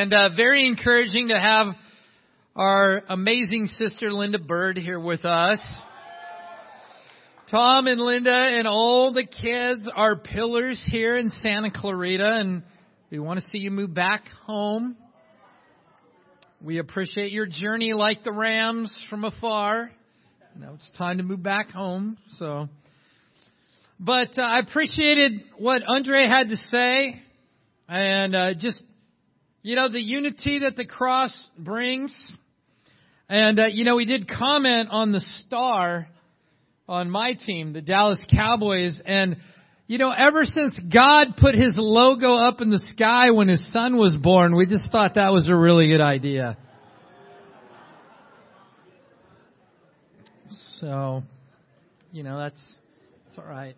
And uh, very encouraging to have our amazing sister Linda Bird here with us. Tom and Linda and all the kids are pillars here in Santa Clarita, and we want to see you move back home. We appreciate your journey like the Rams from afar. Now it's time to move back home, so. But uh, I appreciated what Andre had to say, and uh, just you know, the unity that the cross brings. And, uh, you know, we did comment on the star on my team, the Dallas Cowboys. And, you know, ever since God put his logo up in the sky when his son was born, we just thought that was a really good idea. So, you know, that's, that's alright.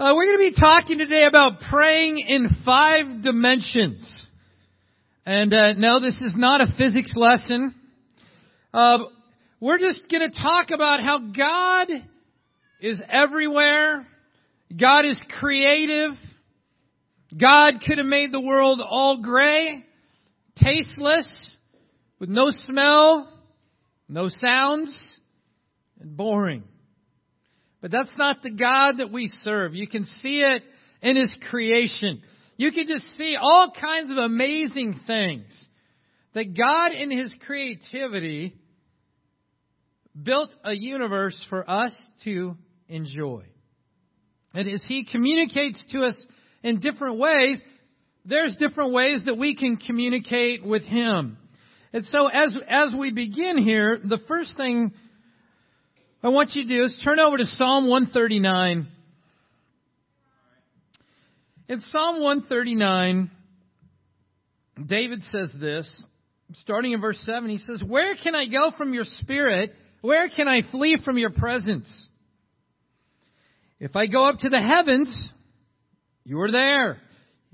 Uh, we're going to be talking today about praying in five dimensions. And uh, no, this is not a physics lesson. Uh, we're just going to talk about how God is everywhere. God is creative. God could have made the world all gray, tasteless, with no smell, no sounds, and boring. But that's not the God that we serve. You can see it in His creation. You can just see all kinds of amazing things. That God in His creativity built a universe for us to enjoy. And as He communicates to us in different ways, there's different ways that we can communicate with Him. And so as, as we begin here, the first thing I want you to do is turn over to Psalm 139. In Psalm 139, David says this, starting in verse 7, he says, Where can I go from your spirit? Where can I flee from your presence? If I go up to the heavens, you are there.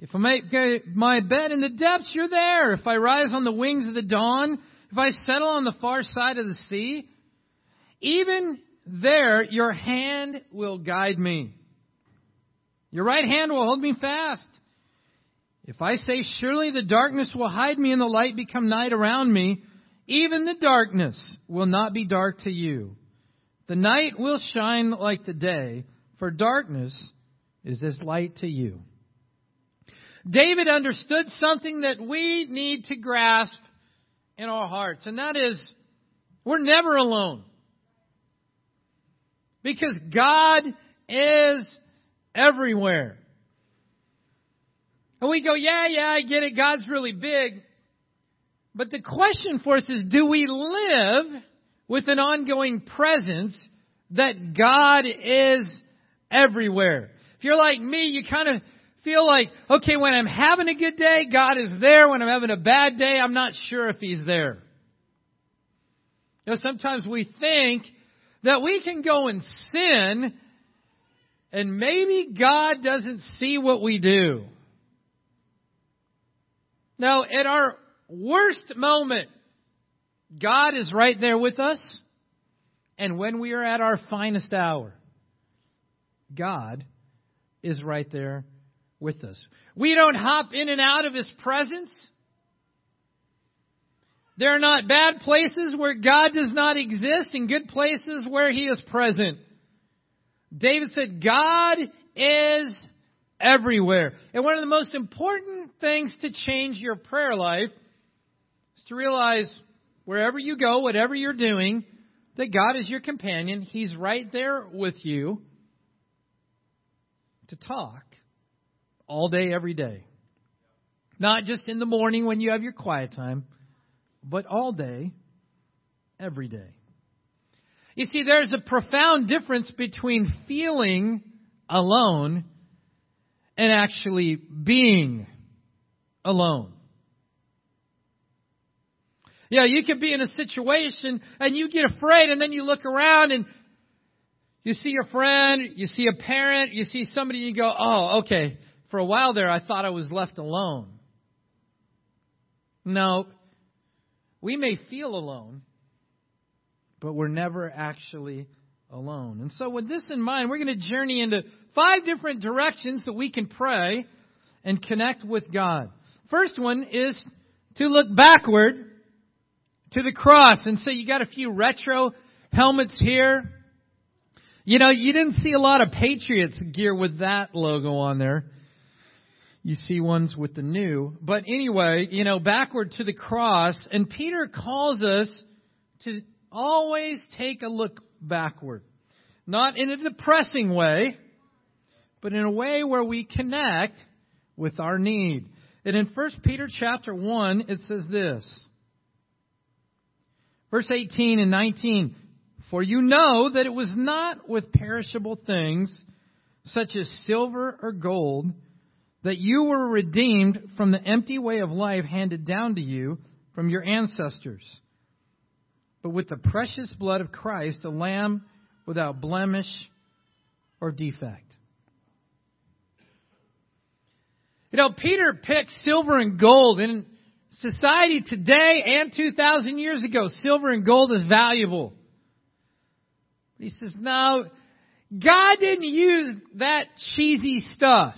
If I make my bed in the depths, you're there. If I rise on the wings of the dawn, if I settle on the far side of the sea, even there your hand will guide me. Your right hand will hold me fast. If I say, Surely the darkness will hide me and the light become night around me, even the darkness will not be dark to you. The night will shine like the day, for darkness is as light to you. David understood something that we need to grasp in our hearts, and that is we're never alone. Because God is everywhere. And we go, yeah, yeah, I get it. God's really big. But the question for us is, do we live with an ongoing presence that God is everywhere? If you're like me, you kind of feel like, okay, when I'm having a good day, God is there. When I'm having a bad day, I'm not sure if He's there. You know, sometimes we think that we can go and sin and maybe God doesn't see what we do. Now, at our worst moment, God is right there with us. And when we are at our finest hour, God is right there with us. We don't hop in and out of His presence. There are not bad places where God does not exist and good places where He is present. David said, God is everywhere. And one of the most important things to change your prayer life is to realize wherever you go, whatever you're doing, that God is your companion. He's right there with you to talk all day, every day. Not just in the morning when you have your quiet time but all day, every day. You see, there's a profound difference between feeling alone and actually being alone. Yeah, you could be in a situation and you get afraid and then you look around and you see your friend, you see a parent, you see somebody and you go, oh, okay, for a while there I thought I was left alone. No, we may feel alone, but we're never actually alone. And so, with this in mind, we're going to journey into five different directions that we can pray. and connect with God. First one is to look backward to the cross. And so you got a few retro helmets here. You know, you didn't see a lot of Patriots gear with that logo on there. You see ones with the new. But anyway, you know, backward to the cross. And Peter calls us to always take a look backward. Not in a depressing way, but in a way where we connect with our need. And in 1 Peter chapter 1, it says this. Verse 18 and 19. For you know that it was not with perishable things, such as silver or gold, that you were redeemed from the empty way of life handed down to you from your ancestors, but with the precious blood of Christ, a lamb without blemish or defect. You know, Peter picked silver and gold. In society today and 2,000 years ago, silver and gold is valuable. He says, no, God didn't use that cheesy stuff.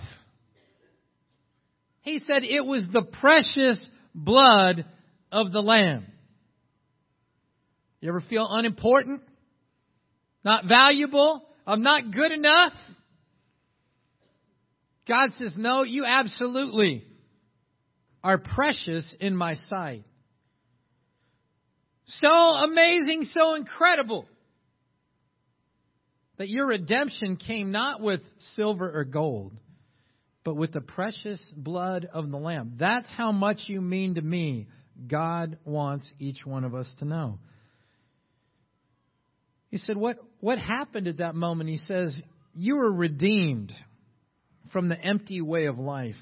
He said it was the precious blood of the Lamb. You ever feel unimportant? Not valuable? I'm not good enough? God says, no, you absolutely are precious in my sight. So amazing, so incredible that your redemption came not with silver or gold, but with the precious blood of the Lamb. That's how much you mean to me. God wants each one of us to know. He said, What, what happened at that moment? He says, You were redeemed from the empty way of life.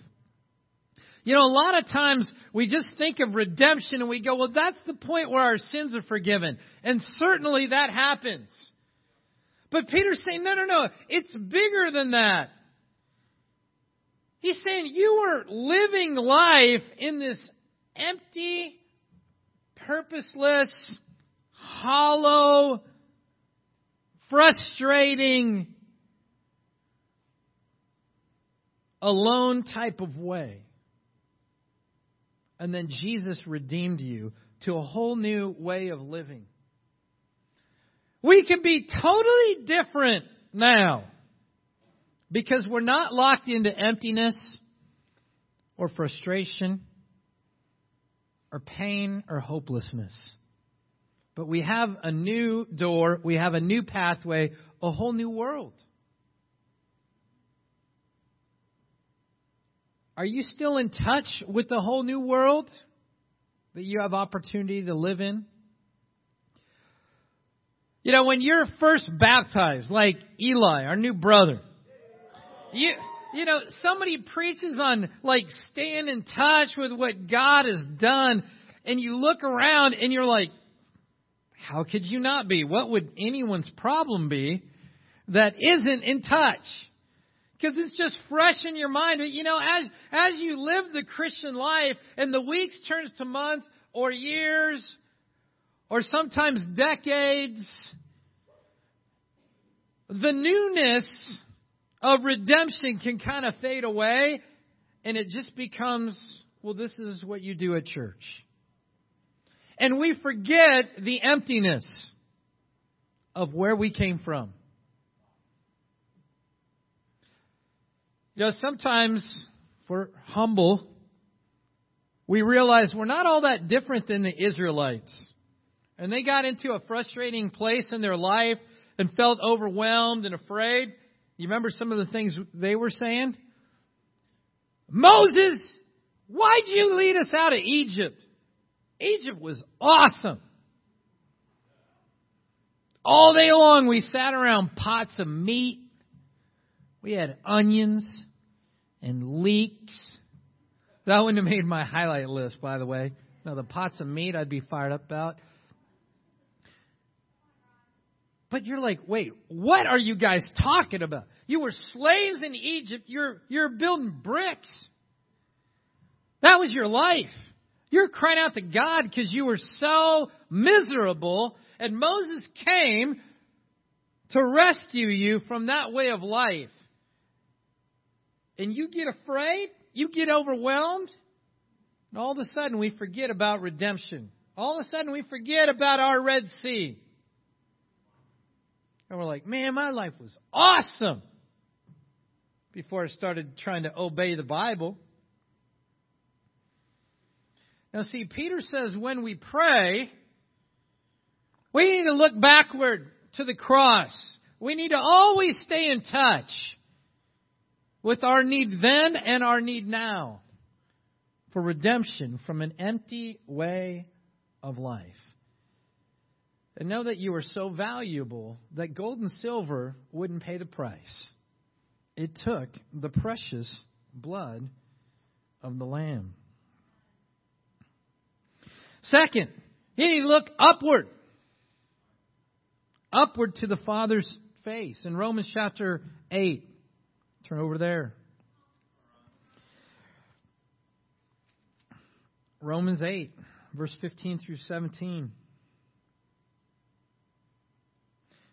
You know, a lot of times we just think of redemption and we go, well, that's the point where our sins are forgiven. And certainly that happens. But Peter's saying, no, no, no, it's bigger than that. He's saying you were living life in this empty, purposeless, hollow, frustrating, alone type of way. And then Jesus redeemed you to a whole new way of living. We can be totally different now because we're not locked into emptiness or frustration or pain or hopelessness. But we have a new door, we have a new pathway, a whole new world. Are you still in touch with the whole new world that you have opportunity to live in? You know, when you're first baptized, like Eli, our new brother, you, you know, somebody preaches on like staying in touch with what God has done, and you look around and you're like, how could you not be? What would anyone's problem be that isn't in touch? Because it's just fresh in your mind. But you know, as, as you live the Christian life and the weeks turns to months or years or sometimes decades, the newness of redemption can kind of fade away and it just becomes, well, this is what you do at church. And we forget the emptiness of where we came from. You know, sometimes, for humble, we realize we're not all that different than the Israelites. And they got into a frustrating place in their life and felt overwhelmed and afraid. You remember some of the things they were saying? Moses, why'd you lead us out of Egypt? Egypt was awesome. All day long we sat around pots of meat we had onions and leeks. That wouldn't have made my highlight list, by the way. Now, the pots of meat I'd be fired up about. But you're like, wait, what are you guys talking about? You were slaves in Egypt. You're, you're building bricks. That was your life. You're crying out to God because you were so miserable. And Moses came to rescue you from that way of life and you get afraid, you get overwhelmed, and all of a sudden we forget about redemption. All of a sudden we forget about our Red Sea. And we're like, man, my life was awesome before I started trying to obey the Bible. Now, see, Peter says when we pray, we need to look backward to the cross. We need to always stay in touch with our need then and our need now for redemption from an empty way of life. And know that you are so valuable that gold and silver wouldn't pay the price. It took the precious blood of the Lamb. Second, you need to look upward. Upward to the Father's face. In Romans chapter 8, turn over there. Romans 8, verse 15 through 17.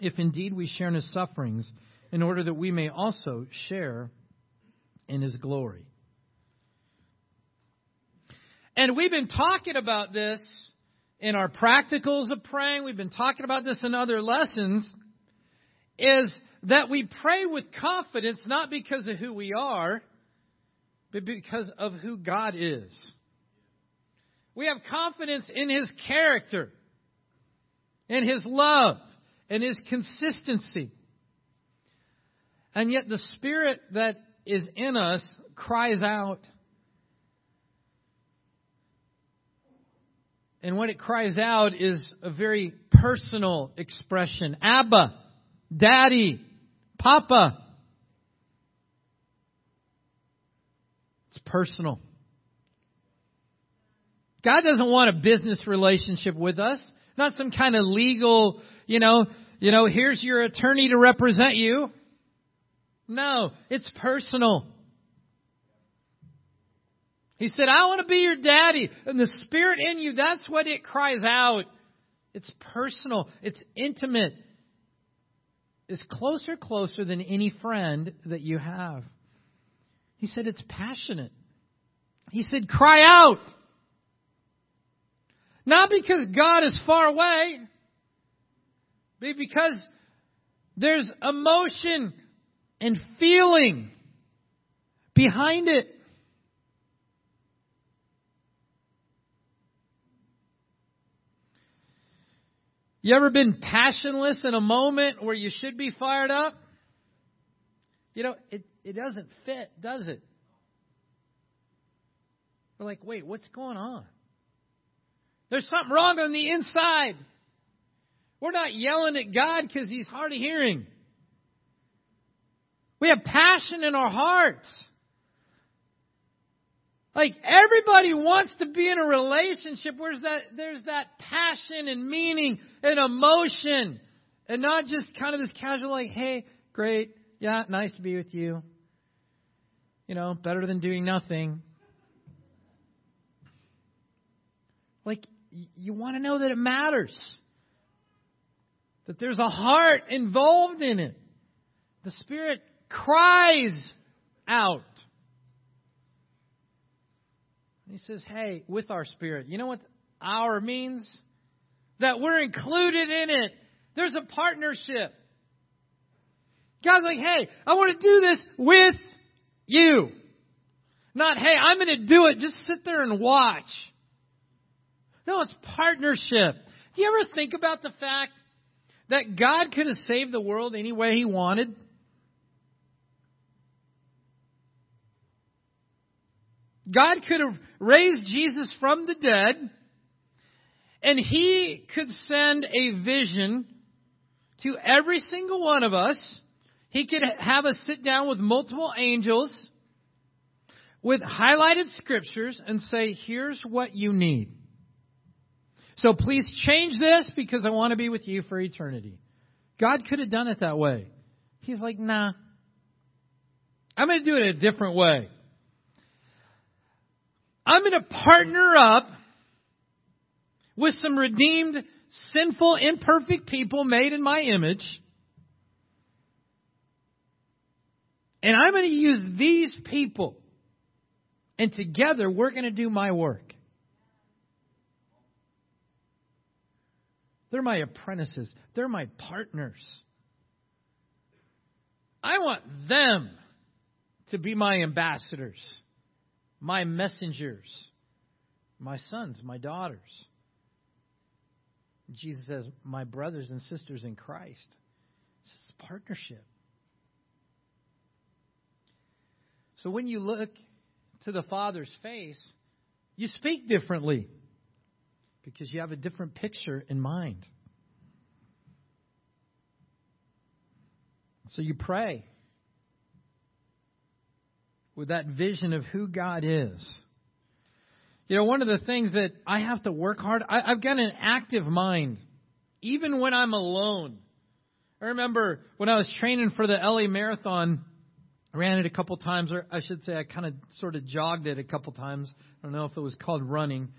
if indeed we share in His sufferings, in order that we may also share in His glory. And we've been talking about this in our practicals of praying. We've been talking about this in other lessons. Is that we pray with confidence not because of who we are, but because of who God is. We have confidence in His character, in His love, and His consistency. And yet the Spirit that is in us cries out And what it cries out is a very personal expression. Abba, Daddy, Papa. It's personal. God doesn't want a business relationship with us, not some kind of legal, you know, you know, here's your attorney to represent you. No, it's personal. He said, I want to be your daddy. And the spirit in you, that's what it cries out. It's personal. It's intimate. It's closer, closer than any friend that you have. He said, it's passionate. He said, cry out. Not because God is far away, but because there's emotion and feeling behind it. You ever been passionless in a moment where you should be fired up? You know, it, it doesn't fit, does it? We're like, wait, what's going on? There's something wrong on the inside. We're not yelling at God because He's hard of hearing. We have passion in our hearts. Like everybody wants to be in a relationship where there's that, there's that passion and meaning and emotion and not just kind of this casual like, hey, great, yeah, nice to be with you. You know, better than doing nothing. Like, you want to know that it matters. That there's a heart involved in it. The Spirit cries out. He says, hey, with our spirit. You know what our means? That we're included in it. There's a partnership. God's like, hey, I want to do this with you. Not, hey, I'm going to do it. Just sit there and watch. No, it's partnership. Do you ever think about the fact that God could have saved the world any way He wanted? God could have raised Jesus from the dead, and He could send a vision to every single one of us. He could have us sit down with multiple angels with highlighted scriptures and say, here's what you need. So please change this because I want to be with you for eternity. God could have done it that way. He's like, nah. I'm going to do it a different way. I'm going to partner up with some redeemed, sinful, imperfect people made in my image. And I'm going to use these people. And together we're going to do my work. They're my apprentices. They're my partners. I want them to be my ambassadors, my messengers, my sons, my daughters. Jesus says, my brothers and sisters in Christ. This is partnership. So when you look to the Father's face, you speak differently because you have a different picture in mind. So you pray with that vision of who God is. You know, one of the things that I have to work hard, I, have got an active mind, even when I'm alone. I remember when I was training for the LA Marathon, I ran it a couple times, or I should say I kind of sort of jogged it a couple times. I don't know if it was called running.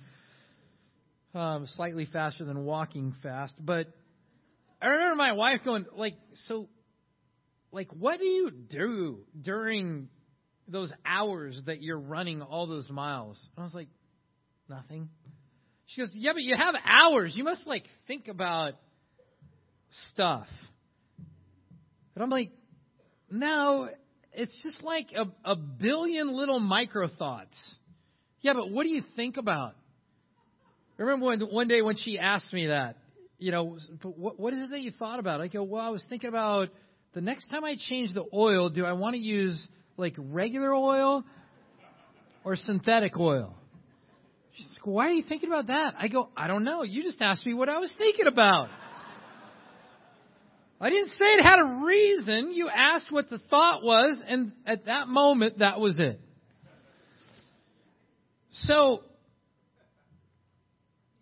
Um, slightly faster than walking fast. But I remember my wife going, like, so, like, what do you do during those hours that you're running all those miles? And I was like, nothing. She goes, yeah, but you have hours. You must, like, think about stuff. And I'm like, no, it's just like a, a billion little micro thoughts. Yeah, but what do you think about? Remember when, one day when she asked me that, you know, what, what is it that you thought about? I go, well, I was thinking about the next time I change the oil, do I want to use like regular oil or synthetic oil? She's like, why are you thinking about that? I go, I don't know. You just asked me what I was thinking about. I didn't say it had a reason. You asked what the thought was, and at that moment, that was it. So,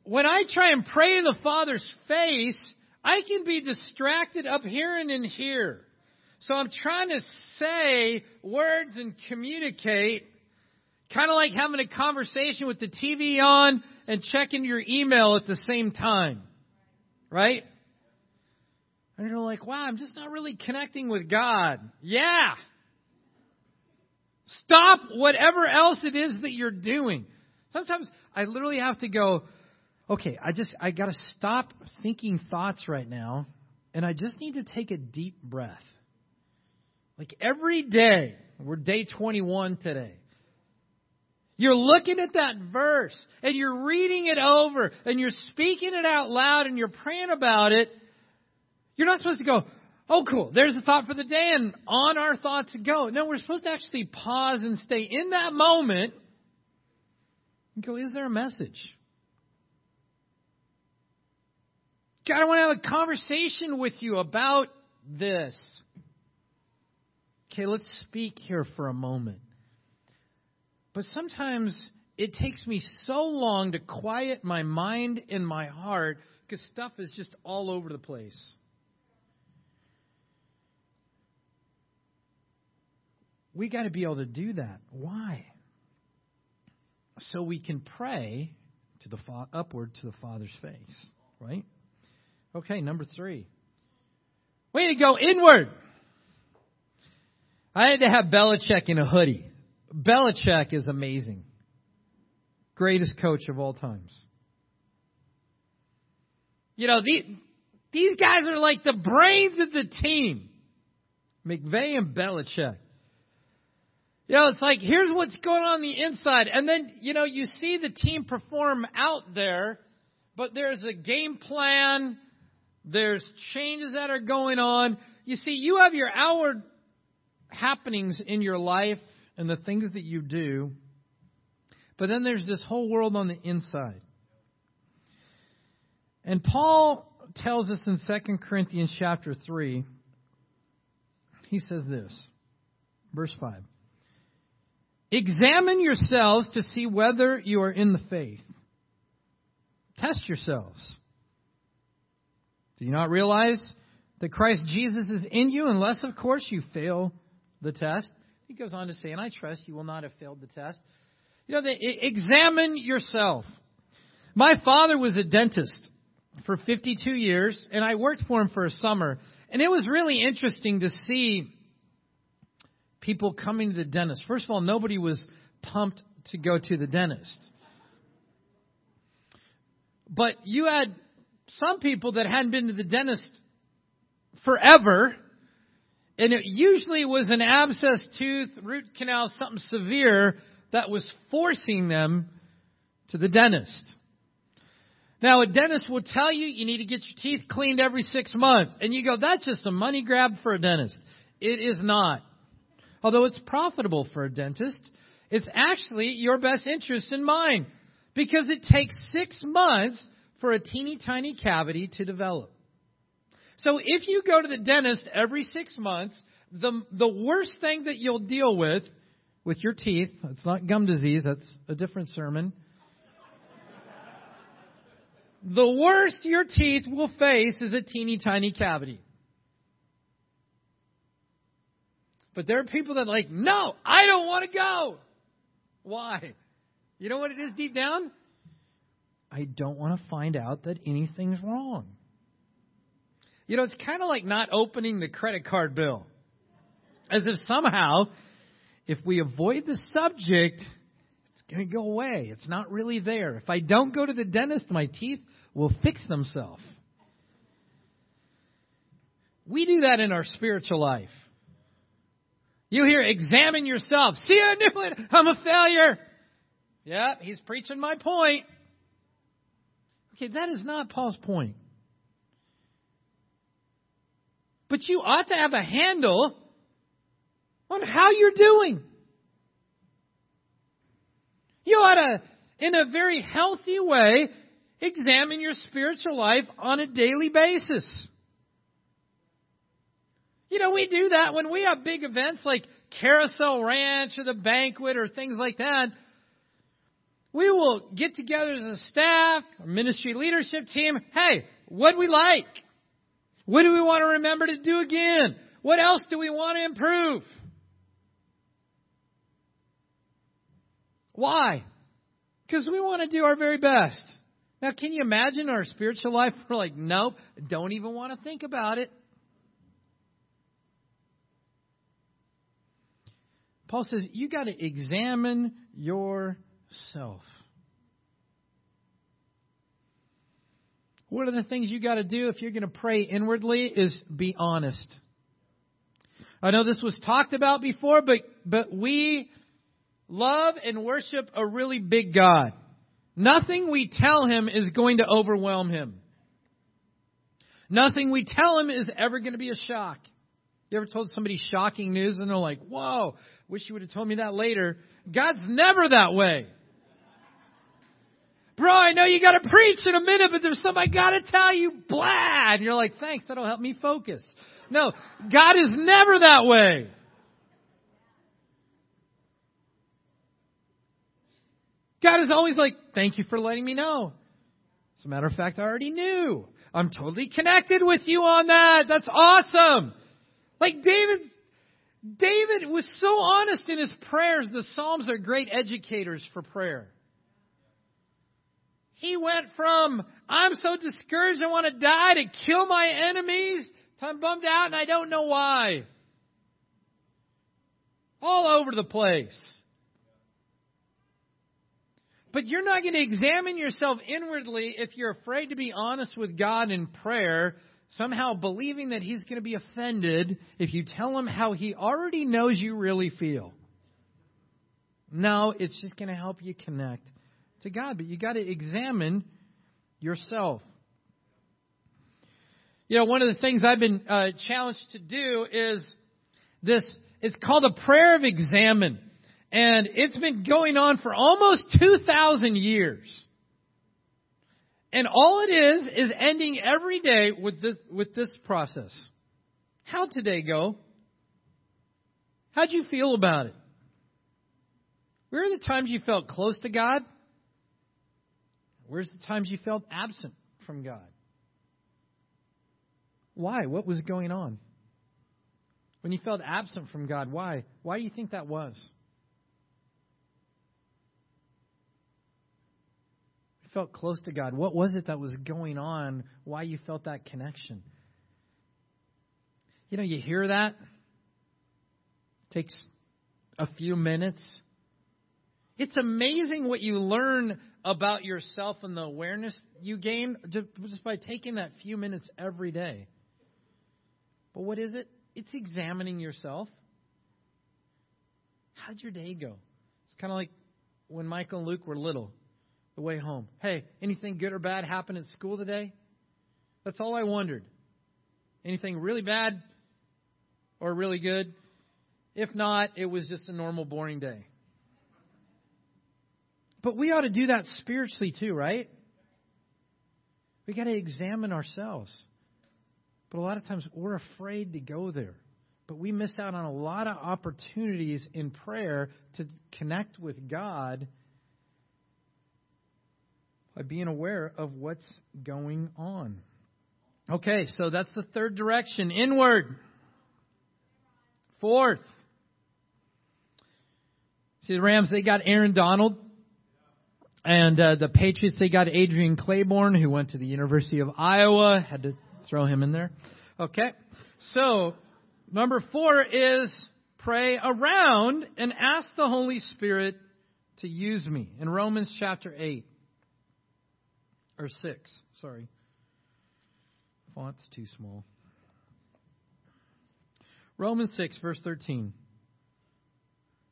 when I try and pray in the Father's face, I can be distracted up here and in here. So I'm trying to say words and communicate, kind of like having a conversation with the TV on and checking your email at the same time. Right? And you're like, wow, I'm just not really connecting with God. Yeah. Stop whatever else it is that you're doing. Sometimes I literally have to go, okay, I just, I gotta stop thinking thoughts right now, and I just need to take a deep breath. Like every day, we're day 21 today. You're looking at that verse, and you're reading it over, and you're speaking it out loud, and you're praying about it, you're not supposed to go, oh, cool, there's a thought for the day, and on our thoughts go. No, we're supposed to actually pause and stay in that moment and go, is there a message? God, I want to have a conversation with you about this. Okay, let's speak here for a moment. But sometimes it takes me so long to quiet my mind and my heart because stuff is just all over the place. We got to be able to do that. Why? So we can pray to the upward to the Father's face, right? Okay, number three. Way to go inward. I had to have Belichick in a hoodie. Belichick is amazing. Greatest coach of all times. You know, the, these guys are like the brains of the team. McVay and Belichick. You know, it's like, here's what's going on, on the inside. And then, you know, you see the team perform out there, but there's a game plan, there's changes that are going on. You see, you have your outward happenings in your life and the things that you do, but then there's this whole world on the inside. And Paul tells us in 2 Corinthians chapter 3, he says this, verse 5. Examine yourselves to see whether you are in the faith. Test yourselves. Do you not realize that Christ Jesus is in you unless, of course, you fail the test? He goes on to say, and I trust you will not have failed the test. You know, they, examine yourself. My father was a dentist for 52 years, and I worked for him for a summer. And it was really interesting to see people coming to the dentist. First of all, nobody was pumped to go to the dentist. But you had some people that hadn't been to the dentist forever, and it usually was an abscess tooth, root canal, something severe that was forcing them to the dentist. Now, a dentist will tell you you need to get your teeth cleaned every six months. And you go, that's just a money grab for a dentist. It is not. Although it's profitable for a dentist, it's actually your best interest in mind. Because it takes six months for a teeny tiny cavity to develop. So if you go to the dentist every six months, the, the worst thing that you'll deal with with your teeth, it's not gum disease, that's a different sermon. the worst your teeth will face is a teeny tiny cavity. But there are people that are like, no, I don't want to go. Why? You know what it is deep down? I don't want to find out that anything's wrong. You know, it's kind of like not opening the credit card bill. As if somehow, if we avoid the subject, it's going to go away. It's not really there. If I don't go to the dentist, my teeth will fix themselves. We do that in our spiritual life. You hear, examine yourself. See, I knew it. I'm a failure. Yeah, he's preaching my point. Okay, that is not Paul's point. But you ought to have a handle on how you're doing. You ought to, in a very healthy way, examine your spiritual life on a daily basis. You know, we do that when we have big events like Carousel Ranch or the banquet or things like that. We will get together as a staff, a ministry leadership team. Hey, what do we like? What do we want to remember to do again? What else do we want to improve? Why? Because we want to do our very best. Now, can you imagine our spiritual life? We're like, nope, don't even want to think about it. Paul says, you got to examine yourself. One of the things you got to do if you're going to pray inwardly is be honest. I know this was talked about before, but, but we love and worship a really big God. Nothing we tell him is going to overwhelm him. Nothing we tell him is ever going to be a shock. You ever told somebody shocking news and they're like, whoa, wish you would have told me that later. God's never that way. Bro, I know you gotta preach in a minute, but there's something I gotta tell you, blah! And you're like, thanks, that'll help me focus. No, God is never that way. God is always like, thank you for letting me know. As a matter of fact, I already knew. I'm totally connected with you on that. That's awesome. Like David, David was so honest in his prayers. The Psalms are great educators for prayer. He went from, I'm so discouraged I want to die to kill my enemies to I'm bummed out and I don't know why. All over the place. But you're not going to examine yourself inwardly if you're afraid to be honest with God in prayer, somehow believing that He's going to be offended if you tell Him how He already knows you really feel. No, it's just going to help you connect to God, but you got to examen yourself. You know, one of the things I've been uh, challenged to do is this. It's called a prayer of examine. And it's been going on for almost 2,000 years. And all it is, is ending every day with this, with this process. How'd today go? How'd you feel about it? Where are the times you felt close to God? Where's the times you felt absent from God? Why? What was going on? When you felt absent from God, why? Why do you think that was? You felt close to God. What was it that was going on? Why you felt that connection? You know, you hear that. It takes a few minutes. It's amazing what you learn about yourself and the awareness you gain just by taking that few minutes every day. But what is it? It's examining yourself. How'd your day go? It's kind of like when Michael and Luke were little, the way home. Hey, anything good or bad happen at school today? That's all I wondered. Anything really bad or really good? If not, it was just a normal, boring day. But we ought to do that spiritually too, right? We got to examine ourselves. But a lot of times we're afraid to go there. But we miss out on a lot of opportunities in prayer to connect with God by being aware of what's going on. Okay, so that's the third direction inward. Fourth. See, the Rams, they got Aaron Donald. And uh, the Patriots, they got Adrian Clayborn, who went to the University of Iowa. Had to throw him in there. Okay. So, number four is pray around and ask the Holy Spirit to use me. In Romans chapter 8, or 6, sorry. Font's too small. Romans 6, verse 13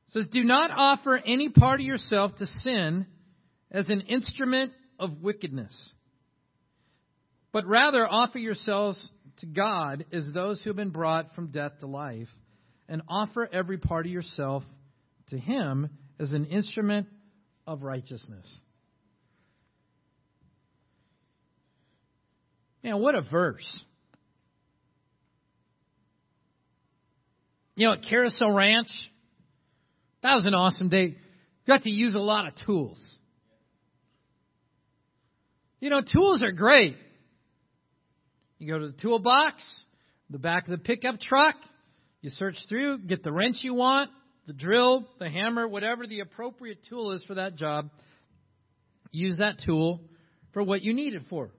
says, Do not offer any part of yourself to sin as an instrument of wickedness, but rather offer yourselves to God as those who have been brought from death to life, and offer every part of yourself to Him as an instrument of righteousness. Man, what a verse. You know, at Carousel Ranch, that was an awesome day. Got to use a lot of tools. You know, tools are great. You go to the toolbox, the back of the pickup truck, you search through, get the wrench you want, the drill, the hammer, whatever the appropriate tool is for that job. Use that tool for what you need it for.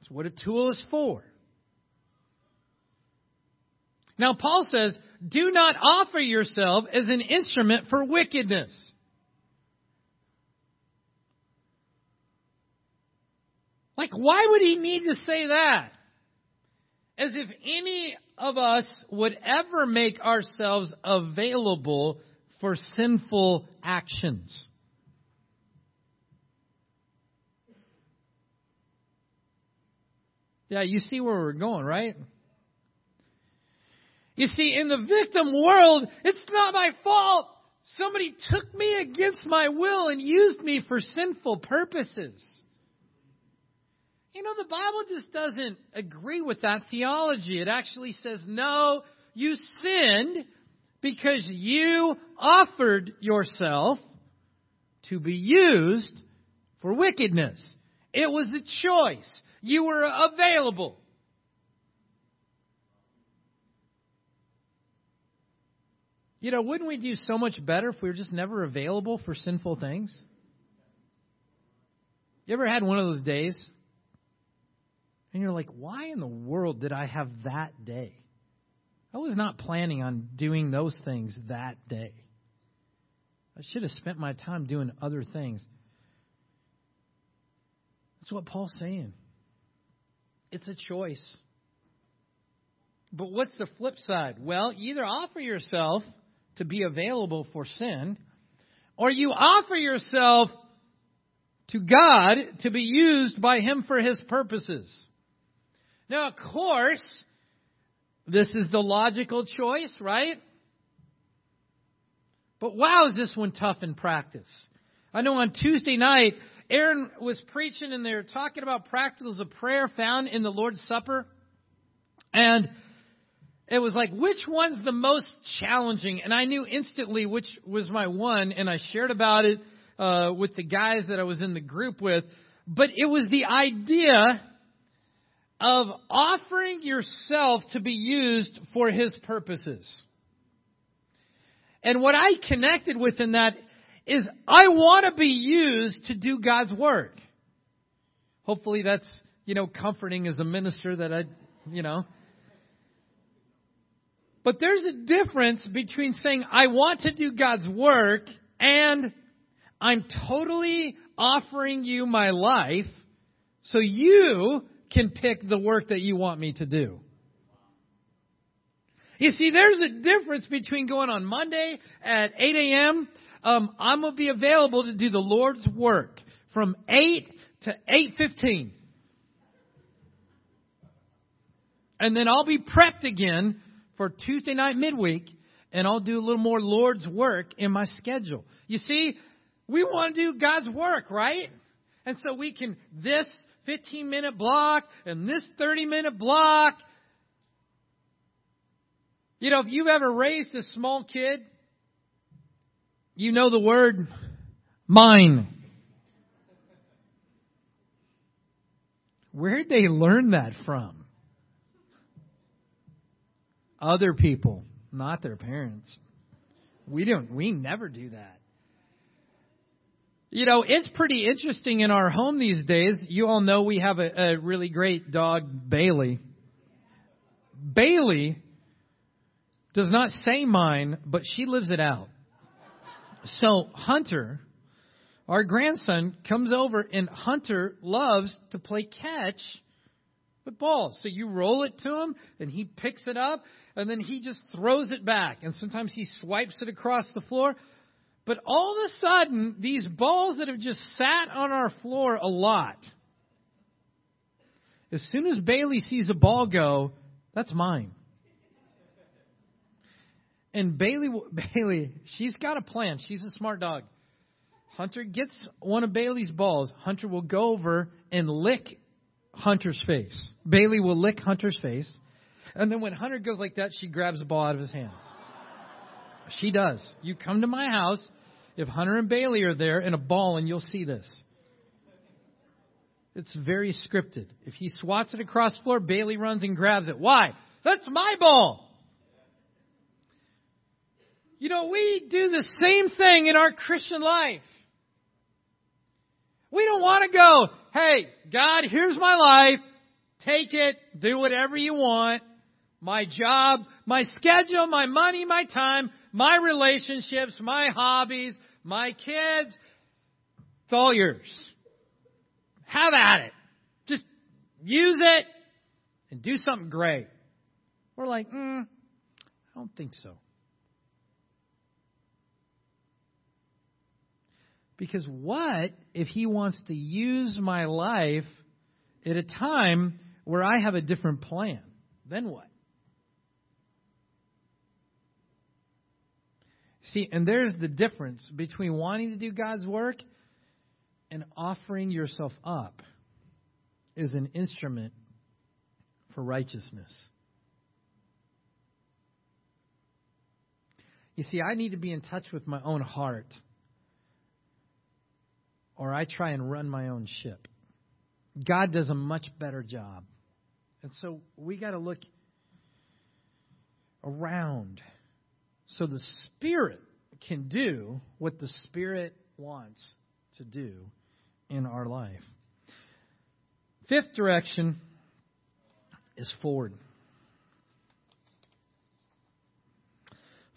That's what a tool is for. Now, Paul says, do not offer yourself as an instrument for wickedness. Like, why would he need to say that? As if any of us would ever make ourselves available for sinful actions. Yeah, you see where we're going, right? You see, in the victim world, it's not my fault. Somebody took me against my will and used me for sinful purposes. You know, the Bible just doesn't agree with that theology. It actually says, no, you sinned because you offered yourself to be used for wickedness. It was a choice. You were available. You know, wouldn't we do so much better if we were just never available for sinful things? You ever had one of those days and you're like, why in the world did I have that day? I was not planning on doing those things that day. I should have spent my time doing other things. That's what Paul's saying. It's a choice. But what's the flip side? Well, either offer yourself to be available for sin, or you offer yourself to God to be used by Him for His purposes. Now, of course, this is the logical choice, right? But wow, is this one tough in practice? I know on Tuesday night, Aaron was preaching and they were talking about practicals of prayer found in the Lord's Supper. And it was like, which one's the most challenging? And I knew instantly which was my one, and I shared about it uh, with the guys that I was in the group with. But it was the idea of offering yourself to be used for His purposes. And what I connected with in that is I want to be used to do God's work. Hopefully that's, you know, comforting as a minister that I, you know. But there's a difference between saying I want to do God's work and I'm totally offering you my life so you can pick the work that you want me to do. You see, there's a difference between going on Monday at 8 a.m. Um, I'm to be available to do the Lord's work from 8 to 8.15. And then I'll be prepped again for Tuesday night midweek, and I'll do a little more Lord's work in my schedule. You see, we want to do God's work, right? And so we can, this 15 minute block and this 30 minute block. You know, if you've ever raised a small kid, you know the word mine. Where'd they learn that from? Other people, not their parents. We don't, we never do that. You know, it's pretty interesting in our home these days. You all know we have a, a really great dog, Bailey. Bailey does not say mine, but she lives it out. So Hunter, our grandson, comes over and Hunter loves to play catch with balls. So you roll it to him and he picks it up and then he just throws it back. And sometimes he swipes it across the floor. But all of a sudden, these balls that have just sat on our floor a lot, as soon as Bailey sees a ball go, that's mine. And Bailey, Bailey, she's got a plan. She's a smart dog. Hunter gets one of Bailey's balls. Hunter will go over and lick Hunter's face. Bailey will lick Hunter's face. And then when Hunter goes like that, she grabs the ball out of his hand. She does. You come to my house, if Hunter and Bailey are there in a ball, and you'll see this. It's very scripted. If he swats it across the floor, Bailey runs and grabs it. Why? That's my ball. You know, we do the same thing in our Christian life. We don't want to go, hey, God, here's my life. Take it. Do whatever you want. My job, my schedule, my money, my time, my relationships, my hobbies, my kids. It's all yours. Have at it. Just use it and do something great. We're like, mm, I don't think so. Because what if he wants to use my life at a time where I have a different plan? Then what? See, and there's the difference between wanting to do God's work and offering yourself up as an instrument for righteousness. You see, I need to be in touch with my own heart or I try and run my own ship. God does a much better job. And so we got to look around so the Spirit can do what the Spirit wants to do in our life. Fifth direction is forward.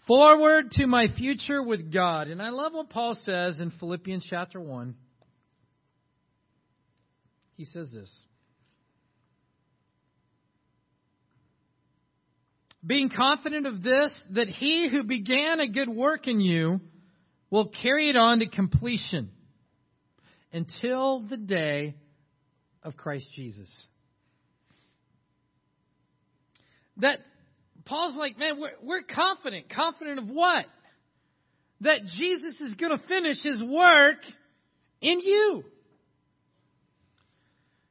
Forward to my future with God. And I love what Paul says in Philippians chapter 1. He says this Being confident of this, that he who began a good work in you will carry it on to completion until the day of Christ Jesus. That Paul's like, man, we're, we're confident. Confident of what? That Jesus is going to finish his work in you.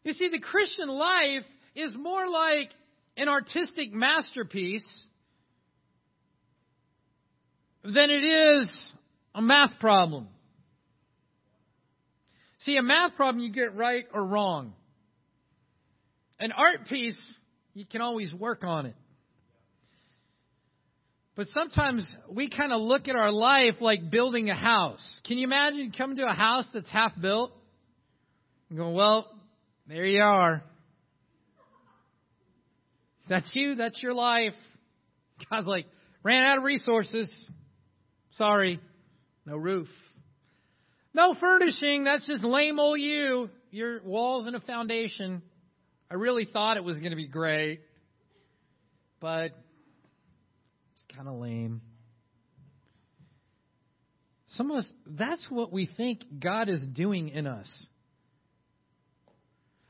You see, the Christian life is more like an artistic masterpiece than it is a math problem. See, a math problem you get right or wrong. An art piece, you can always work on it. But sometimes we kind of look at our life like building a house. Can you imagine coming to a house that's half built and going, well, there you are. That's you. That's your life. God's like, ran out of resources. Sorry. No roof. No furnishing. That's just lame old you. Your walls and a foundation. I really thought it was going to be great, but it's kind of lame. Some of us, that's what we think God is doing in us.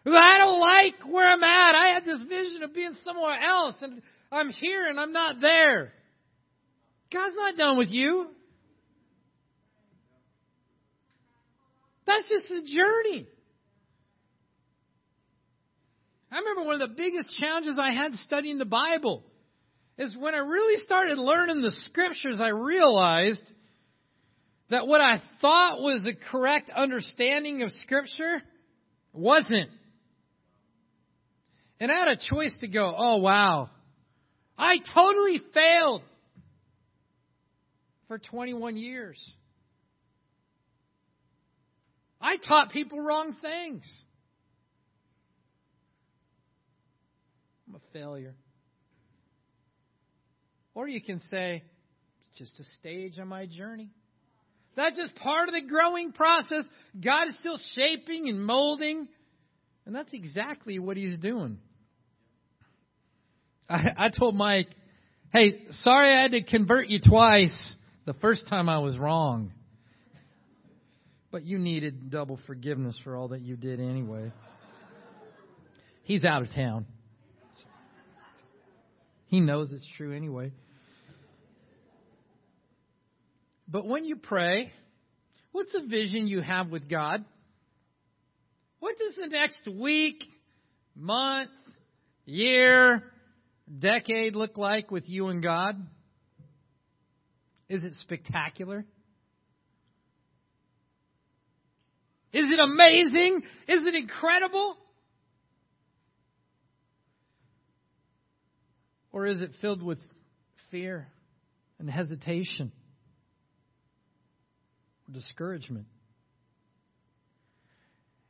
I don't like where I'm at. I had this vision of being somewhere else, and I'm here and I'm not there. God's not done with you. That's just a journey. I remember one of the biggest challenges I had studying the Bible is when I really started learning the scriptures, I realized that what I thought was the correct understanding of scripture wasn't. And I had a choice to go, oh wow, I totally failed for 21 years. I taught people wrong things. I'm a failure. Or you can say, it's just a stage on my journey. That's just part of the growing process. God is still shaping and molding. And that's exactly what He's doing. I, I told Mike, hey, sorry I had to convert you twice. The first time I was wrong. But you needed double forgiveness for all that you did anyway. He's out of town. He knows it's true anyway. But when you pray, what's the vision you have with God? What does the next week, month, year, decade look like with you and God? Is it spectacular? Is it amazing? Is it incredible? Or is it filled with fear and hesitation or discouragement?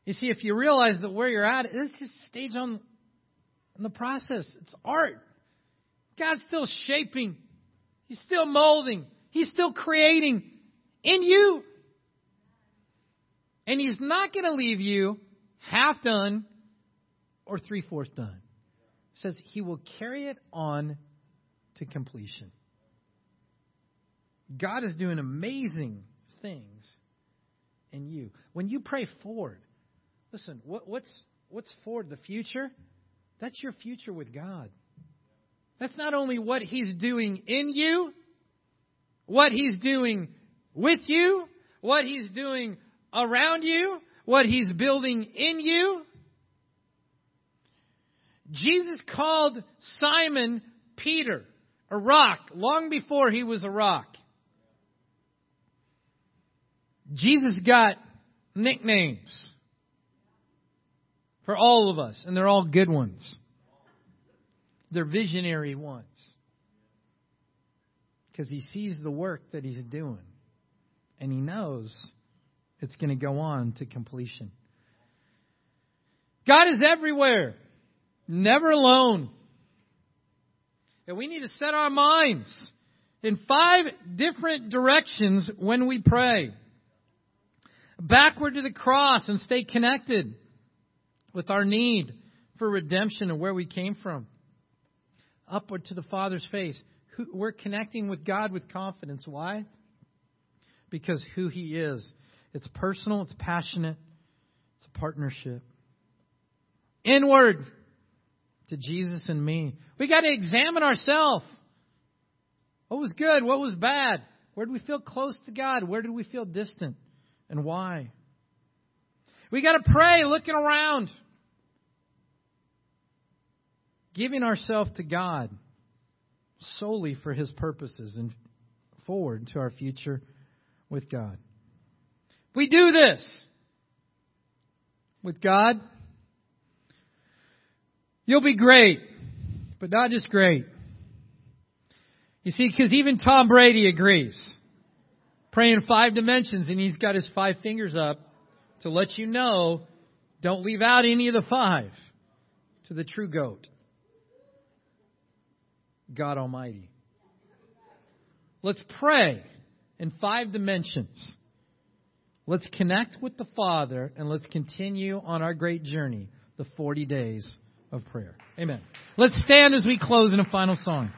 You see, if you realize that where you're at, just a stage on in the process. It's art. God's still shaping. He's still molding. He's still creating in you. And He's not going to leave you half done or three fourths done. It says He will carry it on to completion. God is doing amazing things in you. When you pray forward, listen, what, what's, what's forward? The future? That's your future with God. That's not only what He's doing in you, what He's doing with you, what He's doing around you, what He's building in you. Jesus called Simon Peter a rock long before he was a rock. Jesus got nicknames for all of us, and they're all good ones. They're visionary ones. Because he sees the work that he's doing, and he knows it's going to go on to completion. God is everywhere, never alone. And we need to set our minds in five different directions when we pray. Backward to the cross and stay connected with our need for redemption and where we came from. Upward to the Father's face. We're connecting with God with confidence. Why? Because who He is. It's personal, it's passionate, it's a partnership. Inward to Jesus and me. We got to examine ourselves. What was good? What was bad? Where did we feel close to God? Where did we feel distant? And why? We got to pray looking around. Giving ourselves to God solely for His purposes and forward to our future with God. We do this with God, you'll be great, but not just great. You see, because even Tom Brady agrees. Praying five dimensions, and he's got his five fingers up to let you know don't leave out any of the five to the true goat, God Almighty. Let's pray in five dimensions. Let's connect with the Father and let's continue on our great journey, the 40 days of prayer. Amen. Let's stand as we close in a final song.